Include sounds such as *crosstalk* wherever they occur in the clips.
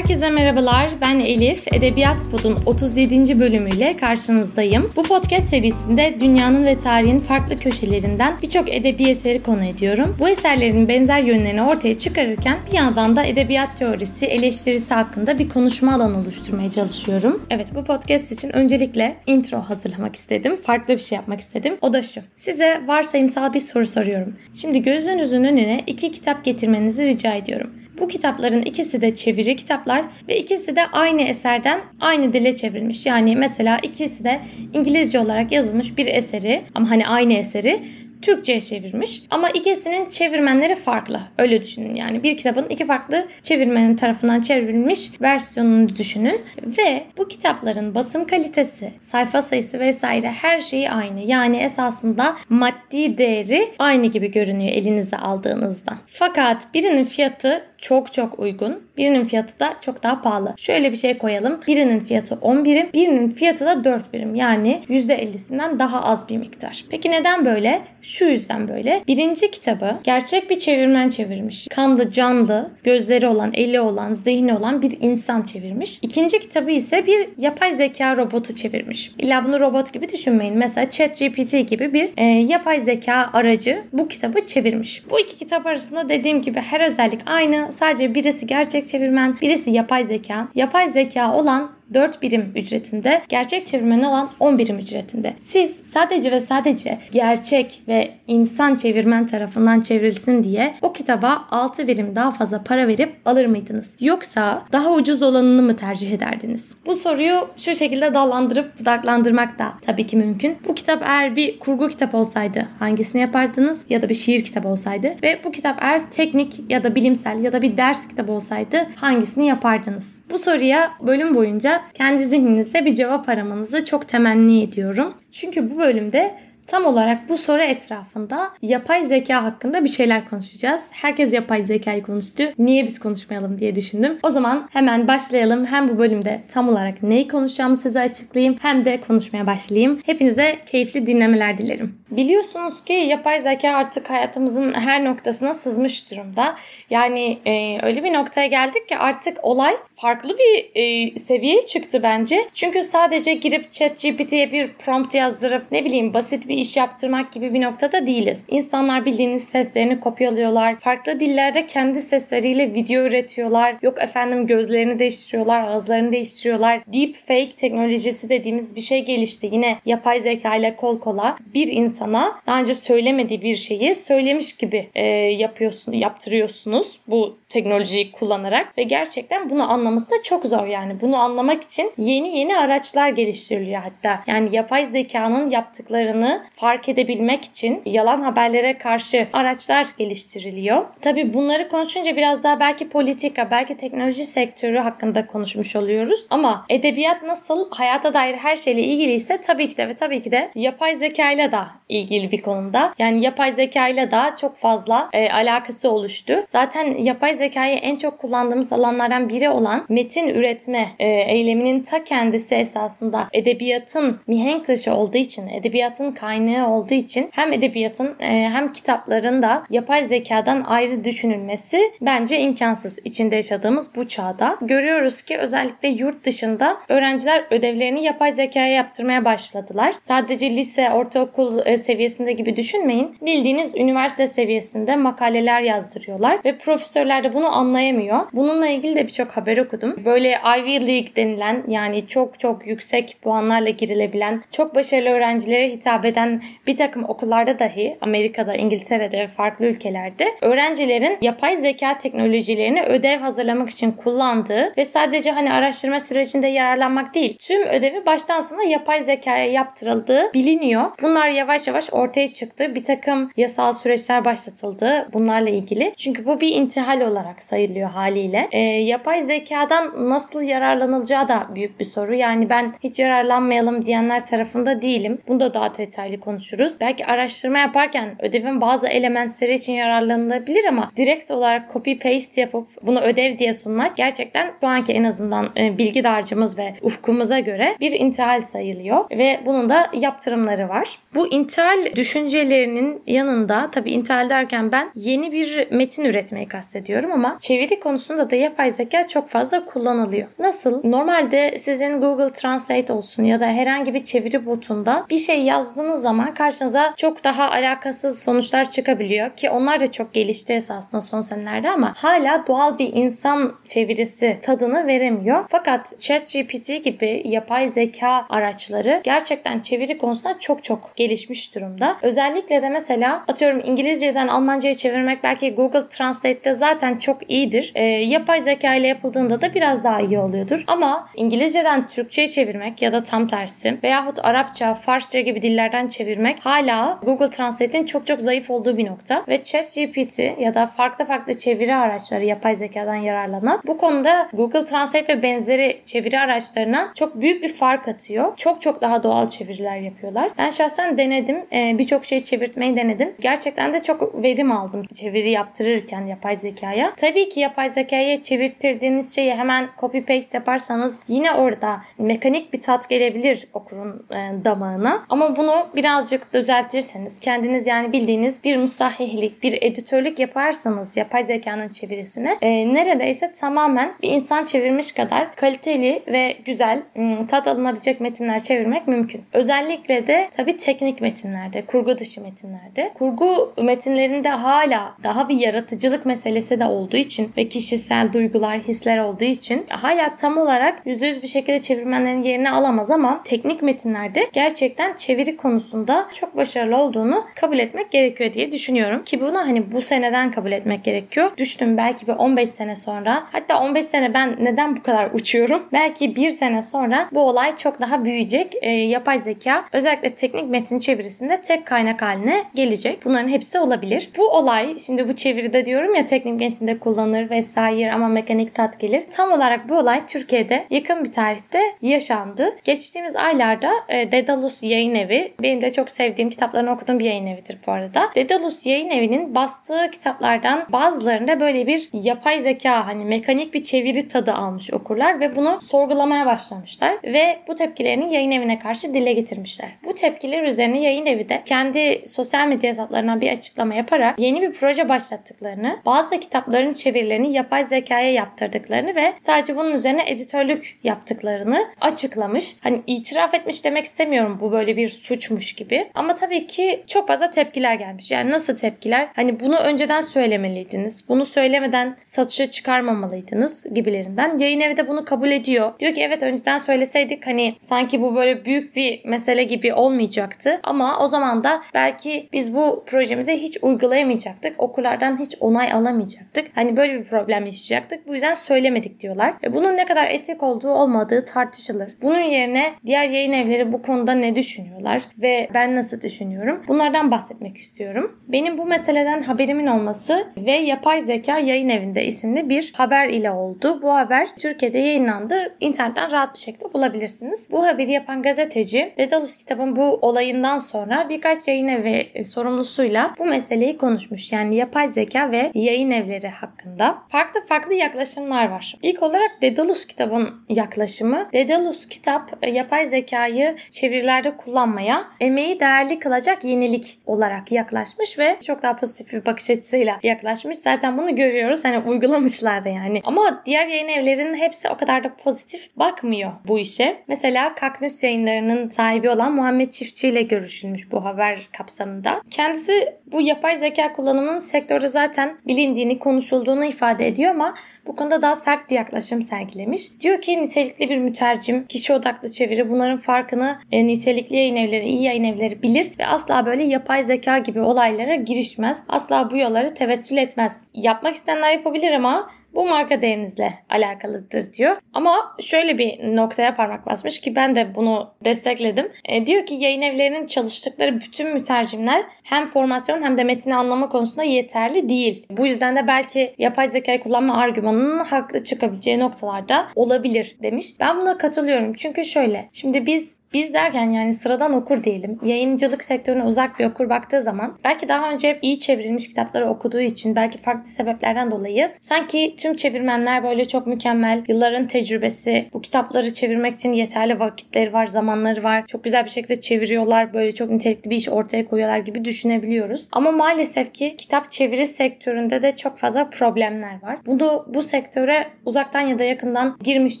Herkese merhabalar, ben Elif. Edebiyat Pod'un 37. bölümüyle karşınızdayım. Bu podcast serisinde dünyanın ve tarihin farklı köşelerinden birçok edebi eseri konu ediyorum. Bu eserlerin benzer yönlerini ortaya çıkarırken bir yandan da edebiyat teorisi, eleştirisi hakkında bir konuşma alanı oluşturmaya çalışıyorum. Evet bu podcast için öncelikle intro hazırlamak istedim. Farklı bir şey yapmak istedim. O da şu. Size varsayımsal bir soru soruyorum. Şimdi gözünüzün önüne iki kitap getirmenizi rica ediyorum. Bu kitapların ikisi de çeviri kitaplar ve ikisi de aynı eserden aynı dile çevrilmiş. Yani mesela ikisi de İngilizce olarak yazılmış bir eseri ama hani aynı eseri Türkçe'ye çevirmiş. Ama ikisinin çevirmenleri farklı. Öyle düşünün yani. Bir kitabın iki farklı çevirmenin tarafından çevrilmiş versiyonunu düşünün. Ve bu kitapların basım kalitesi, sayfa sayısı vesaire her şeyi aynı. Yani esasında maddi değeri aynı gibi görünüyor elinize aldığınızda. Fakat birinin fiyatı çok çok uygun. Birinin fiyatı da çok daha pahalı. Şöyle bir şey koyalım. Birinin fiyatı 10 birim, birinin fiyatı da 4 birim. Yani %50'sinden daha az bir miktar. Peki neden böyle? Şu yüzden böyle. Birinci kitabı gerçek bir çevirmen çevirmiş. Kanlı, canlı, gözleri olan, eli olan, zihni olan bir insan çevirmiş. İkinci kitabı ise bir yapay zeka robotu çevirmiş. İlla bunu robot gibi düşünmeyin. Mesela ChatGPT gibi bir e, yapay zeka aracı bu kitabı çevirmiş. Bu iki kitap arasında dediğim gibi her özellik aynı. Sadece birisi gerçek çevirmen, birisi yapay zeka. Yapay zeka olan 4 birim ücretinde, gerçek çevirmen olan 10 birim ücretinde. Siz sadece ve sadece gerçek ve insan çevirmen tarafından çevrilsin diye o kitaba 6 birim daha fazla para verip alır mıydınız? Yoksa daha ucuz olanını mı tercih ederdiniz? Bu soruyu şu şekilde dallandırıp budaklandırmak da tabii ki mümkün. Bu kitap eğer bir kurgu kitap olsaydı hangisini yapardınız? Ya da bir şiir kitabı olsaydı ve bu kitap eğer teknik ya da bilimsel ya da bir ders kitabı olsaydı hangisini yapardınız? Bu soruya bölüm boyunca kendi zihninizde bir cevap aramanızı çok temenni ediyorum. Çünkü bu bölümde Tam olarak bu soru etrafında yapay zeka hakkında bir şeyler konuşacağız. Herkes yapay zekayı konuştu. Niye biz konuşmayalım diye düşündüm. O zaman hemen başlayalım. Hem bu bölümde tam olarak neyi konuşacağımı size açıklayayım hem de konuşmaya başlayayım. Hepinize keyifli dinlemeler dilerim. Biliyorsunuz ki yapay zeka artık hayatımızın her noktasına sızmış durumda. Yani e, öyle bir noktaya geldik ki artık olay farklı bir e, seviyeye çıktı bence. Çünkü sadece girip ChatGPT'ye bir prompt yazdırıp ne bileyim basit bir iş yaptırmak gibi bir noktada değiliz. İnsanlar bildiğiniz seslerini kopyalıyorlar. Farklı dillerde kendi sesleriyle video üretiyorlar. Yok efendim gözlerini değiştiriyorlar, ağızlarını değiştiriyorlar. Deep fake teknolojisi dediğimiz bir şey gelişti. Yine yapay zeka ile kol kola bir insana daha önce söylemediği bir şeyi söylemiş gibi e, yapıyorsun, yaptırıyorsunuz bu teknolojiyi kullanarak ve gerçekten bunu anlaması da çok zor yani. Bunu anlamak için yeni yeni araçlar geliştiriliyor hatta. Yani yapay zekanın yaptıklarını fark edebilmek için yalan haberlere karşı araçlar geliştiriliyor. Tabii bunları konuşunca biraz daha belki politika, belki teknoloji sektörü hakkında konuşmuş oluyoruz. Ama edebiyat nasıl hayata dair her şeyle ilgiliyse tabii ki de ve tabii ki de yapay zeka ile de ilgili bir konuda. Yani yapay zeka ile de çok fazla e, alakası oluştu. Zaten yapay zekayı en çok kullandığımız alanlardan biri olan metin üretme e, eyleminin ta kendisi esasında edebiyatın mihenk taşı olduğu için, edebiyatın kaynağı olduğu için hem edebiyatın e, hem kitapların da yapay zekadan ayrı düşünülmesi bence imkansız içinde yaşadığımız bu çağda. Görüyoruz ki özellikle yurt dışında öğrenciler ödevlerini yapay zekaya yaptırmaya başladılar. Sadece lise, ortaokul e, seviyesinde gibi düşünmeyin. Bildiğiniz üniversite seviyesinde makaleler yazdırıyorlar ve profesörler de bunu anlayamıyor. Bununla ilgili de birçok haber okudum. Böyle Ivy League denilen yani çok çok yüksek puanlarla girilebilen, çok başarılı öğrencilere hitap eden bir takım okullarda dahi Amerika'da, İngiltere'de ve farklı ülkelerde öğrencilerin yapay zeka teknolojilerini ödev hazırlamak için kullandığı ve sadece hani araştırma sürecinde yararlanmak değil, tüm ödevi baştan sona yapay zekaya yaptırıldığı biliniyor. Bunlar yavaş yavaş ortaya çıktı. Bir takım yasal süreçler başlatıldı bunlarla ilgili. Çünkü bu bir intihal olarak sayılıyor haliyle. E, yapay zekadan nasıl yararlanılacağı da büyük bir soru. Yani ben hiç yararlanmayalım diyenler tarafında değilim. Bunda daha detaylı konuşuruz. Belki araştırma yaparken ödevin bazı elementleri için yararlanılabilir ama direkt olarak copy paste yapıp bunu ödev diye sunmak gerçekten şu anki en azından e, bilgi dağarcığımız ve ufkumuza göre bir intihal sayılıyor ve bunun da yaptırımları var. Bu intihal düşüncelerinin yanında tabii intihal derken ben yeni bir metin üretmeyi kastediyorum bahsettim ama çeviri konusunda da yapay zeka çok fazla kullanılıyor. Nasıl? Normalde sizin Google Translate olsun ya da herhangi bir çeviri botunda bir şey yazdığınız zaman karşınıza çok daha alakasız sonuçlar çıkabiliyor ki onlar da çok gelişti esasında son senelerde ama hala doğal bir insan çevirisi tadını veremiyor. Fakat ChatGPT gibi yapay zeka araçları gerçekten çeviri konusunda çok çok gelişmiş durumda. Özellikle de mesela atıyorum İngilizceden Almanca'ya çevirmek belki Google Translate'te zaten çok iyidir. E, yapay zeka ile yapıldığında da biraz daha iyi oluyordur. Ama İngilizceden Türkçe'ye çevirmek ya da tam tersi veyahut Arapça, Farsça gibi dillerden çevirmek hala Google Translate'in çok çok zayıf olduğu bir nokta ve ChatGPT ya da farklı farklı çeviri araçları yapay zekadan yararlanan bu konuda Google Translate ve benzeri çeviri araçlarına çok büyük bir fark atıyor. Çok çok daha doğal çeviriler yapıyorlar. Ben şahsen denedim. Ee, Birçok şey çevirtmeyi denedim. Gerçekten de çok verim aldım çeviri yaptırırken yapay zekaya. Tabii ki yapay zekaya çevirttirdiğiniz şeyi hemen copy paste yaparsanız yine orada mekanik bir tat gelebilir okurun e, damağına. Ama bunu birazcık düzeltirseniz kendiniz yani bildiğiniz bir musahihlik, bir editörlük yaparsanız yapay zekanın çevirisini e, neredeyse tamamen bir insan çevirmiş kadar kaliteli ve güzel ıı, tat alınabilecek metinler çevirmek mümkün. Özellikle de tabii teknik metinlerde, kurgu dışı metinlerde. Kurgu metinlerinde hala daha bir yaratıcılık meselesi de olduğu için ve kişisel duygular, hisler olduğu için hala tam olarak %100 bir şekilde çevirmenlerin yerini alamaz ama teknik metinlerde gerçekten çeviri konusunda çok başarılı olduğunu kabul etmek gerekiyor diye düşünüyorum. Ki bunu hani bu seneden kabul etmek gerekiyor. Düştüm belki bir 15 sene sonra hatta 15 sene ben neden bu kadar uçuyorum? Belki bir sene sonra bu olay çok daha büyüyecek. E, yapay zeka özellikle teknik metin çevirisinde tek kaynak haline gelecek. Bunların hepsi olabilir. Bu olay şimdi bu çeviride diyorum ya teknik metinde kullanılır vesaire ama mekanik tat gelir. Tam olarak bu olay Türkiye'de yakın bir tarihte yaşandı. Geçtiğimiz aylarda e, Dedalus Yayın Evi benim de çok sevdiğim kitaplarını okuduğum bir yayın evidir bu arada. Dedalus Yayın Evi'nin bastığı kitaplardan bazılarında böyle bir yapay zeka hani mekanik bir çeviri tadı almış okurlar ve bunu sorgulamaya başlamışlar ve bu tepkilerini yayın evine karşı dile getirmişler. Bu tepkiler üzerine yayın evi de kendi sosyal medya hesaplarından bir açıklama yaparak yeni bir proje başlattıklarını, bazı kitapların çevirilerini yapay zekaya yaptırdıklarını ve sadece bunun üzerine editörlük yaptıklarını açıklamış. Hani itiraf etmiş demek istemiyorum bu böyle bir suçmuş gibi. Ama tabii ki çok fazla tepkiler gelmiş. Yani nasıl tepkiler? Hani bunu önceden söylemeliydiniz. Bunu söylemeden satışa çıkarmamalıydınız gibilerinden. Yayın evi de bunu kabul ediyor. Diyor ki evet önceden söyleseydik hani sanki bu böyle büyük bir mesele gibi olmayacaktı. Ama o zaman da belki biz bu projemize hiç uygulayamayacaktık. Okullardan hiç onay alamayacaktık. Hani böyle bir problem yaşayacaktık. Bu yüzden söylemedik diyorlar. Ve bunun ne kadar etik olduğu olmadığı tartışılır. Bunun yerine diğer yayın evleri bu konuda ne düşünüyorlar ve ben nasıl düşünüyorum? Bunlardan bahsetmek istiyorum. Benim bu meseleden haberimin olması ve Yapay Zeka Yayın Evinde isimli bir haber ile oldu. Bu haber Türkiye'de yayınlandı. İnternetten rahat bir şekilde bulabilirsiniz. Bu haberi yapan gazeteci Dedalus kitabın bu olayından sonra birkaç yayın evi sorumlusuyla bu meseleyi konuşmuş. Yani yapay zeka ve yayın evleri hakkında. Farklı farklı yaklaşımlar var. İlk olarak Dedalus kitabın yaklaşımı. Dedalus kitap e, yapay zekayı çevirilerde kullanmaya emeği değerli kılacak yenilik olarak yaklaşmış ve çok daha pozitif bir bakış açısıyla yaklaşmış. Zaten bunu görüyoruz. Hani uygulamışlar da yani. Ama diğer yayın evlerinin hepsi o kadar da pozitif bakmıyor bu işe. Mesela Kaknüs yayınlarının sahibi olan Muhammed Çiftçi ile görüşülmüş bu haber kapsamında. Kendisi bu yapay zeka kullanımının sektörde zaten bilindiğini, konuşulduğunu ifade ediyor ama bu konuda daha sert bir yaklaşım sergilemiş. Diyor ki nitelikli bir mütercim, kişi odaklı çeviri bunların farkını e, nitelikli yayın evleri, iyi yayın evleri bilir ve asla böyle yapay zeka gibi olaylara girişmez. Asla bu yolları tevessül etmez. Yapmak isteyenler yapabilir ama bu marka değerinizle alakalıdır diyor. Ama şöyle bir noktaya parmak basmış ki ben de bunu destekledim. E, diyor ki yayın evlerinin çalıştıkları bütün mütercimler hem formasyon hem de metini anlama konusunda yeterli değil. Bu yüzden de belki yapay zekayı kullanma argümanının haklı çıkabileceği noktalarda olabilir demiş. Ben buna katılıyorum. Çünkü şöyle. Şimdi biz Biz derken yani sıradan okur diyelim. Yayıncılık sektörüne uzak bir okur baktığı zaman belki daha önce hep iyi çevrilmiş kitapları okuduğu için belki farklı sebeplerden dolayı sanki tüm çevirmenler böyle çok mükemmel, yılların tecrübesi, bu kitapları çevirmek için yeterli vakitleri var, zamanları var. Çok güzel bir şekilde çeviriyorlar, böyle çok nitelikli bir iş ortaya koyuyorlar gibi düşünebiliyoruz. Ama maalesef ki kitap çeviri sektöründe de çok fazla problemler var. Bunu bu sektöre uzaktan ya da yakından girmiş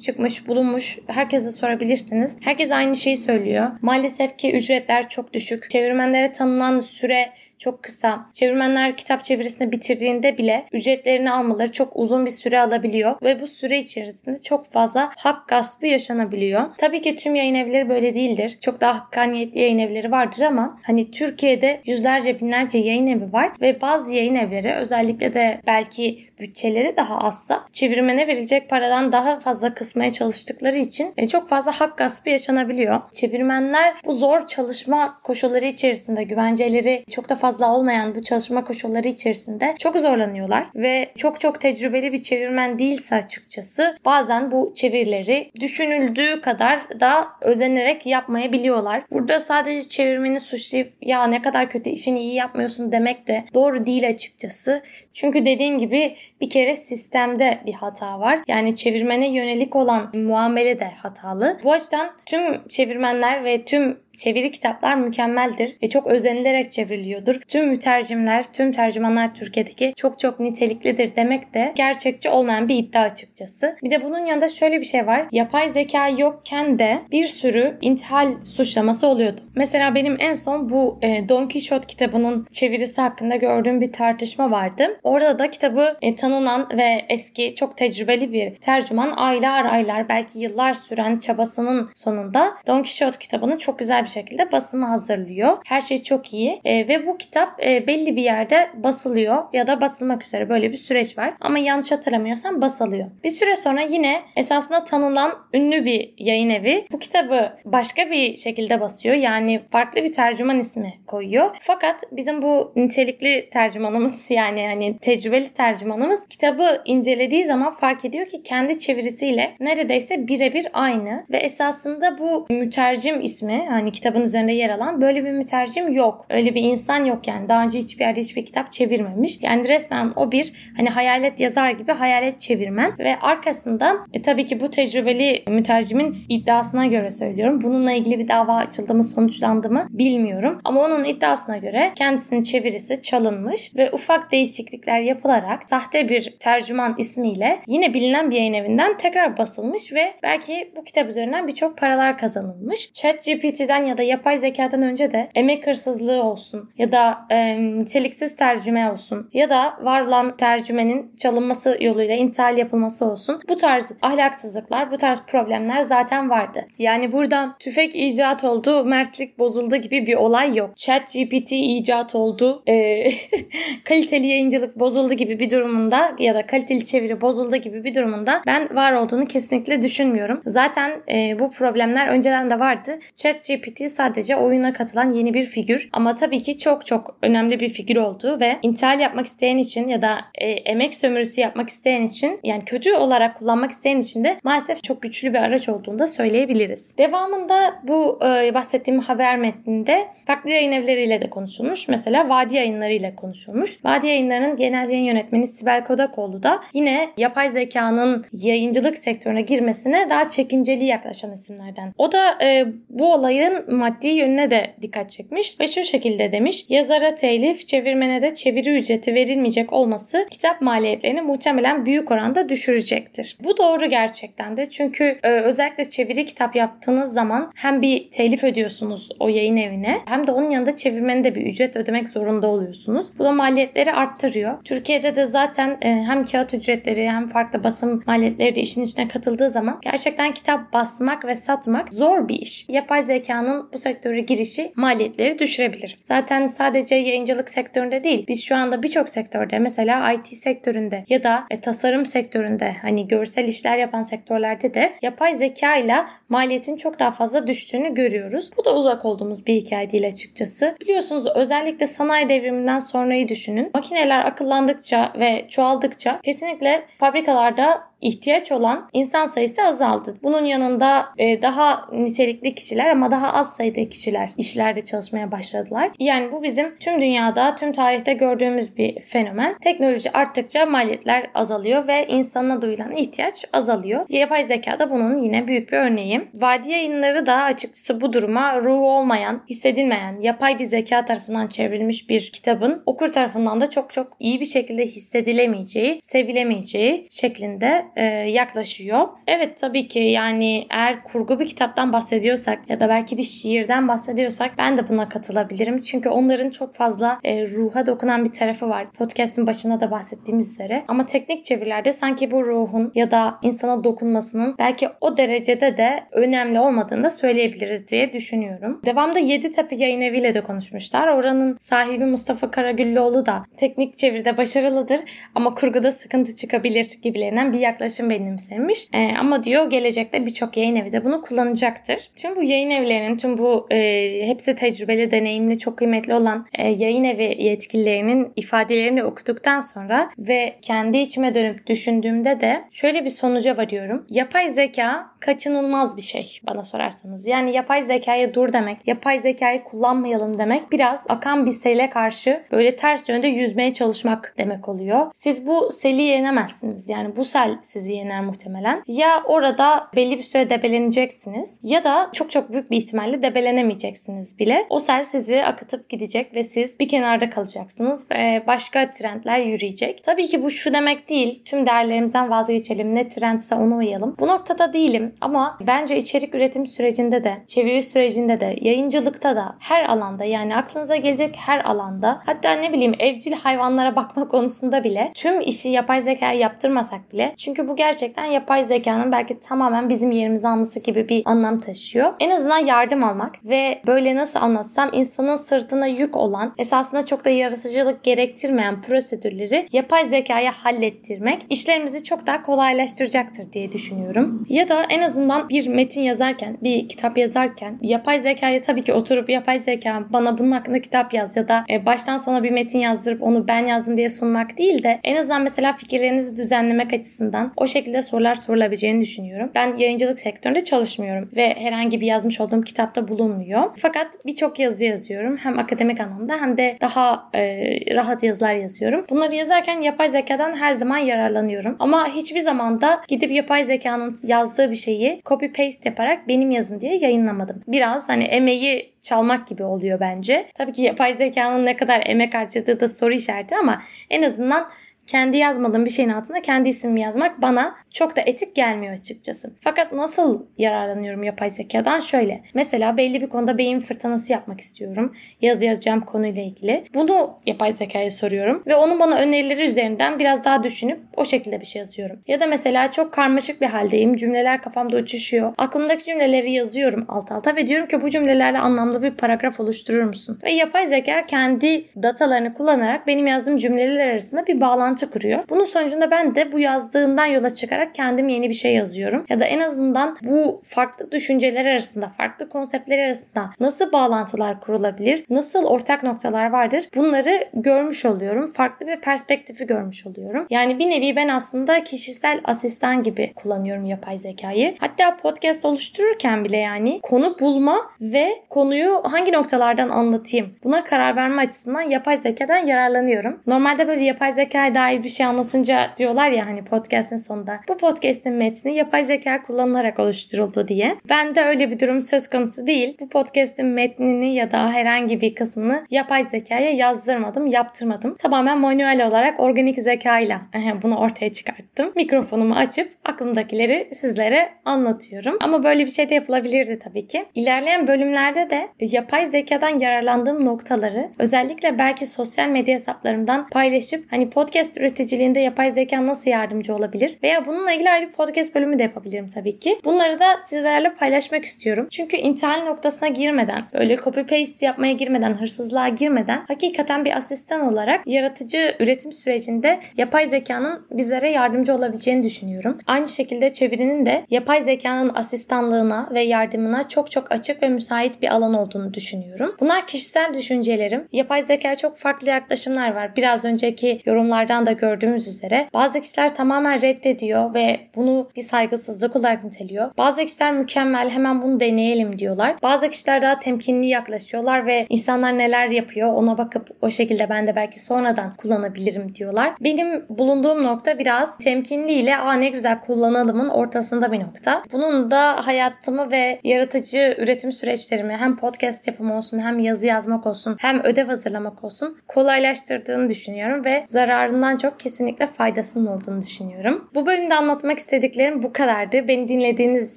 çıkmış bulunmuş herkese sorabilirsiniz. Herkes aynı şeyi söylüyor. Maalesef ki ücretler çok düşük. Çevirmenlere tanınan süre çok kısa. Çevirmenler kitap çevirisini bitirdiğinde bile ücretlerini almaları çok uzun bir süre alabiliyor ve bu süre içerisinde çok fazla hak gaspı yaşanabiliyor. Tabii ki tüm yayın evleri böyle değildir. Çok daha hakkaniyetli yayın evleri vardır ama hani Türkiye'de yüzlerce binlerce yayın evi var ve bazı yayın evleri özellikle de belki bütçeleri daha azsa çevirmene verilecek paradan daha fazla kısmaya çalıştıkları için e, çok fazla hak gaspı yaşanabiliyor. Çevirmenler bu zor çalışma koşulları içerisinde güvenceleri çok da fazla fazla olmayan bu çalışma koşulları içerisinde çok zorlanıyorlar ve çok çok tecrübeli bir çevirmen değilse açıkçası bazen bu çevirileri düşünüldüğü kadar da özenerek yapmayabiliyorlar. Burada sadece çevirmeni suçlayıp ya ne kadar kötü işini iyi yapmıyorsun demek de doğru değil açıkçası. Çünkü dediğim gibi bir kere sistemde bir hata var. Yani çevirmene yönelik olan muamele de hatalı. Bu açıdan tüm çevirmenler ve tüm Çeviri kitaplar mükemmeldir ve çok özenilerek çevriliyordur. Tüm mütercimler, tüm tercümanlar Türkiye'deki çok çok niteliklidir demek de gerçekçi olmayan bir iddia açıkçası. Bir de bunun yanında şöyle bir şey var. Yapay zeka yokken de bir sürü intihal suçlaması oluyordu. Mesela benim en son bu e, Don Quixote kitabının çevirisi hakkında gördüğüm bir tartışma vardı. Orada da kitabı e, tanınan ve eski çok tecrübeli bir tercüman aylar aylar belki yıllar süren çabasının sonunda Don Quixote kitabını çok güzel bir şekilde basımı hazırlıyor. Her şey çok iyi e, ve bu kitap e, belli bir yerde basılıyor ya da basılmak üzere böyle bir süreç var. Ama yanlış hatırlamıyorsam basılıyor. Bir süre sonra yine esasında tanınan ünlü bir yayın evi bu kitabı başka bir şekilde basıyor. Yani farklı bir tercüman ismi koyuyor. Fakat bizim bu nitelikli tercümanımız *laughs* yani hani tecrübeli tercümanımız kitabı incelediği zaman fark ediyor ki kendi çevirisiyle neredeyse birebir aynı ve esasında bu mütercim ismi hani kitabın üzerinde yer alan böyle bir mütercim yok. Öyle bir insan yok yani. Daha önce hiçbir yerde hiçbir kitap çevirmemiş. Yani resmen o bir hani hayalet yazar gibi hayalet çevirmen ve arkasında e, tabii ki bu tecrübeli mütercimin iddiasına göre söylüyorum. Bununla ilgili bir dava açıldı mı sonuçlandı mı bilmiyorum. Ama onun iddiasına göre kendisinin çevirisi çalınmış ve ufak değişiklikler yapılarak sahte bir tercüman ismiyle yine bilinen bir yayın evinden tekrar basılmış ve belki bu kitap üzerinden birçok paralar kazanılmış. ChatGPT'den ya da yapay zekadan önce de emek hırsızlığı olsun ya da e, niteliksiz tercüme olsun ya da var olan tercümenin çalınması yoluyla intihal yapılması olsun. Bu tarz ahlaksızlıklar, bu tarz problemler zaten vardı. Yani burada tüfek icat oldu, mertlik bozuldu gibi bir olay yok. Chat GPT icat oldu, e, *laughs* kaliteli yayıncılık bozuldu gibi bir durumunda ya da kaliteli çeviri bozuldu gibi bir durumunda ben var olduğunu kesinlikle düşünmüyorum. Zaten e, bu problemler önceden de vardı. Chat GPT sadece oyuna katılan yeni bir figür ama tabii ki çok çok önemli bir figür olduğu ve intihal yapmak isteyen için ya da e, emek sömürüsü yapmak isteyen için yani kötü olarak kullanmak isteyen için de maalesef çok güçlü bir araç olduğunu da söyleyebiliriz. Devamında bu e, bahsettiğim haber metninde farklı yayın evleriyle de konuşulmuş. Mesela Vadi Yayınları ile konuşulmuş. Vadi Yayınları'nın genel yayın yönetmeni Sibel Kodakoğlu da yine yapay zekanın yayıncılık sektörüne girmesine daha çekinceli yaklaşan isimlerden. O da e, bu olayın maddi yönüne de dikkat çekmiş ve şu şekilde demiş. Yazara telif, çevirmene de çeviri ücreti verilmeyecek olması kitap maliyetlerini muhtemelen büyük oranda düşürecektir. Bu doğru gerçekten de çünkü e, özellikle çeviri kitap yaptığınız zaman hem bir telif ödüyorsunuz o yayın evine hem de onun yanında çevirmene de bir ücret ödemek zorunda oluyorsunuz. Bu da maliyetleri arttırıyor. Türkiye'de de zaten e, hem kağıt ücretleri hem farklı basım maliyetleri de işin içine katıldığı zaman gerçekten kitap basmak ve satmak zor bir iş. Yapay zekanın bu sektöre girişi maliyetleri düşürebilir. Zaten sadece yayıncılık sektöründe değil. Biz şu anda birçok sektörde mesela IT sektöründe ya da e, tasarım sektöründe hani görsel işler yapan sektörlerde de yapay zeka ile maliyetin çok daha fazla düştüğünü görüyoruz. Bu da uzak olduğumuz bir hikaye değil açıkçası. Biliyorsunuz özellikle sanayi devriminden sonrayı düşünün. Makineler akıllandıkça ve çoğaldıkça kesinlikle fabrikalarda ihtiyaç olan insan sayısı azaldı. Bunun yanında e, daha nitelikli kişiler ama daha az sayıda kişiler işlerde çalışmaya başladılar. Yani bu bizim tüm dünyada, tüm tarihte gördüğümüz bir fenomen. Teknoloji arttıkça maliyetler azalıyor ve insana duyulan ihtiyaç azalıyor. Yapay zeka da bunun yine büyük bir örneği. Vadi yayınları da açıkçası bu duruma ruhu olmayan, hissedilmeyen, yapay bir zeka tarafından çevrilmiş bir kitabın okur tarafından da çok çok iyi bir şekilde hissedilemeyeceği, sevilemeyeceği şeklinde e, yaklaşıyor. Evet tabii ki yani eğer kurgu bir kitaptan bahsediyorsak ya da belki bir şiirden bahsediyorsak ben de buna katılabilirim. Çünkü onların çok fazla e, ruha dokunan bir tarafı var. Podcast'ın başında da bahsettiğimiz üzere. Ama teknik çevirilerde sanki bu ruhun ya da insana dokunmasının belki o derecede de önemli olmadığını da söyleyebiliriz diye düşünüyorum. Devamda Yeditepe Yayın Evi de konuşmuşlar. Oranın sahibi Mustafa Karagüllüoğlu da teknik çeviride başarılıdır ama kurguda sıkıntı çıkabilir gibilerinden bir yaklaşım benimsemiş. E, ama diyor gelecekte birçok yayın evi de bunu kullanacaktır. Tüm bu yayın evlerinin, tüm bu e, hepsi tecrübeli, deneyimli, çok kıymetli olan e, yayın evi yetkililerinin ifadelerini okuduktan sonra ve kendi içime dönüp düşündüğümde de şöyle bir sonuca varıyorum. Yapay zeka kaçınılmaz bir şey bana sorarsanız. Yani yapay zekaya dur demek, yapay zekayı kullanmayalım demek biraz akan bir sele karşı böyle ters yönde yüzmeye çalışmak demek oluyor. Siz bu seli yenemezsiniz. Yani bu sel sizi yener muhtemelen. Ya orada belli bir süre debeleneceksiniz ya da çok çok büyük bir ihtimalle debelenemeyeceksiniz bile. O sel sizi akıtıp gidecek ve siz bir kenarda kalacaksınız ve başka trendler yürüyecek. Tabii ki bu şu demek değil. Tüm değerlerimizden vazgeçelim. Ne trendse onu uyalım. Bu noktada değilim ama bence içerik üretim sürecinde de, çeviri sürecinde de, yayıncılıkta da her alanda yani aklınıza gelecek her alanda hatta ne bileyim evcil hayvanlara bakma *laughs* konusunda bile tüm işi yapay zekaya yaptırmasak bile çünkü bu gerçekten yapay zekanın belki tamamen bizim yerimizi alması gibi bir anlam taşıyor. En azından yardım almak ve böyle nasıl anlatsam insanın sırtına yük olan esasında çok da yaratıcılık gerektirmeyen prosedürleri yapay zekaya hallettirmek işlerimizi çok daha kolaylaştıracaktır diye düşünüyorum. Ya da en azından bir metin yazarken, bir kitap yazarken yapay zekaya tabii ki oturup yapay zeka bana bunun hakkında kitap yaz ya da e, baştan sona bir metin yazdırıp onu ben yazdım diye sunmak değil de en azından mesela fikirlerinizi düzenlemek açısından o şekilde sorular sorulabileceğini düşünüyorum. Ben yayıncılık sektöründe çalışmıyorum ve herhangi bir yazmış olduğum kitapta bulunmuyor. Fakat birçok yazı yazıyorum. Hem akademik anlamda hem de daha e, rahat yazılar yazıyorum. Bunları yazarken yapay zekadan her zaman yararlanıyorum. Ama hiçbir zaman da gidip yapay zekanın yazdığı bir şeyi copy paste yaparak benim yazım diye yayınlamadım. Biraz hani emeği çalmak gibi oluyor bence. Tabii ki yapay zekanın ne kadar emek harcadığı da soru işareti ama en azından kendi yazmadığım bir şeyin altında kendi ismimi yazmak bana çok da etik gelmiyor açıkçası. Fakat nasıl yararlanıyorum yapay zekadan? Şöyle. Mesela belli bir konuda beyin fırtınası yapmak istiyorum. Yazı yazacağım konuyla ilgili. Bunu yapay zekaya soruyorum ve onun bana önerileri üzerinden biraz daha düşünüp o şekilde bir şey yazıyorum. Ya da mesela çok karmaşık bir haldeyim. Cümleler kafamda uçuşuyor. Aklımdaki cümleleri yazıyorum alt alta ve diyorum ki bu cümlelerle anlamlı bir paragraf oluşturur musun? Ve yapay zeka kendi datalarını kullanarak benim yazdığım cümleler arasında bir bağlantı bağlantı kuruyor. Bunun sonucunda ben de bu yazdığından yola çıkarak kendim yeni bir şey yazıyorum. Ya da en azından bu farklı düşünceler arasında, farklı konseptler arasında nasıl bağlantılar kurulabilir? Nasıl ortak noktalar vardır? Bunları görmüş oluyorum. Farklı bir perspektifi görmüş oluyorum. Yani bir nevi ben aslında kişisel asistan gibi kullanıyorum yapay zekayı. Hatta podcast oluştururken bile yani konu bulma ve konuyu hangi noktalardan anlatayım? Buna karar verme açısından yapay zekadan yararlanıyorum. Normalde böyle yapay zekaya dair bir şey anlatınca diyorlar ya hani podcast'in sonunda bu podcast'in metni yapay zeka kullanılarak oluşturuldu diye. Ben de öyle bir durum söz konusu değil. Bu podcast'in metnini ya da herhangi bir kısmını yapay zekaya yazdırmadım, yaptırmadım. Tamamen manuel olarak organik zekayla bunu ortaya çıkarttım. Mikrofonumu açıp aklımdakileri sizlere anlatıyorum. Ama böyle bir şey de yapılabilirdi tabii ki. İlerleyen bölümlerde de yapay zekadan yararlandığım noktaları özellikle belki sosyal medya hesaplarımdan paylaşıp hani podcast üreticiliğinde yapay zeka nasıl yardımcı olabilir? Veya bununla ilgili ayrı bir podcast bölümü de yapabilirim tabii ki. Bunları da sizlerle paylaşmak istiyorum. Çünkü intihal noktasına girmeden, böyle copy paste yapmaya girmeden, hırsızlığa girmeden hakikaten bir asistan olarak yaratıcı üretim sürecinde yapay zekanın bizlere yardımcı olabileceğini düşünüyorum. Aynı şekilde çevirinin de yapay zekanın asistanlığına ve yardımına çok çok açık ve müsait bir alan olduğunu düşünüyorum. Bunlar kişisel düşüncelerim. Yapay zeka çok farklı yaklaşımlar var. Biraz önceki yorumlardan da gördüğümüz üzere bazı kişiler tamamen reddediyor ve bunu bir saygısızlık olarak niteliyor. Bazı kişiler mükemmel hemen bunu deneyelim diyorlar. Bazı kişiler daha temkinli yaklaşıyorlar ve insanlar neler yapıyor ona bakıp o şekilde ben de belki sonradan kullanabilirim diyorlar. Benim bulunduğum nokta biraz temkinli ile aa ne güzel kullanalımın ortasında bir nokta. Bunun da hayatımı ve yaratıcı üretim süreçlerimi hem podcast yapımı olsun hem yazı yazmak olsun hem ödev hazırlamak olsun kolaylaştırdığını düşünüyorum ve zararından çok kesinlikle faydasının olduğunu düşünüyorum. Bu bölümde anlatmak istediklerim bu kadardı. Beni dinlediğiniz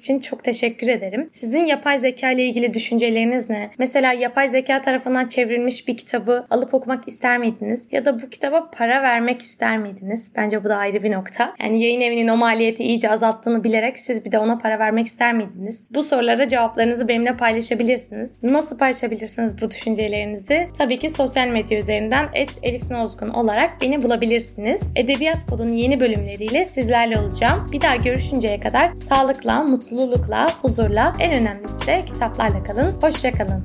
için çok teşekkür ederim. Sizin yapay zeka ile ilgili düşünceleriniz ne? Mesela yapay zeka tarafından çevrilmiş bir kitabı alıp okumak ister miydiniz? Ya da bu kitaba para vermek ister miydiniz? Bence bu da ayrı bir nokta. Yani yayın evinin o maliyeti iyice azalttığını bilerek siz bir de ona para vermek ister miydiniz? Bu sorulara cevaplarınızı benimle paylaşabilirsiniz. Nasıl paylaşabilirsiniz bu düşüncelerinizi? Tabii ki sosyal medya üzerinden Elif Nozgun olarak beni bulabilirsiniz. Edebiyat Pod'un yeni bölümleriyle sizlerle olacağım. Bir daha görüşünceye kadar sağlıkla, mutlulukla, huzurla, en önemlisi de kitaplarla kalın. Hoşçakalın.